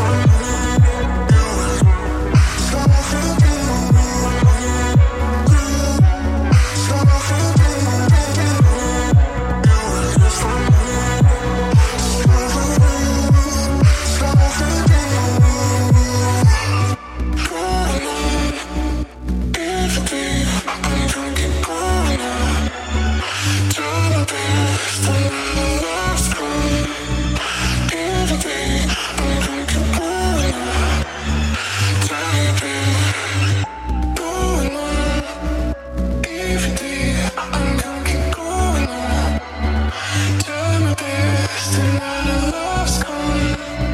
for love's gone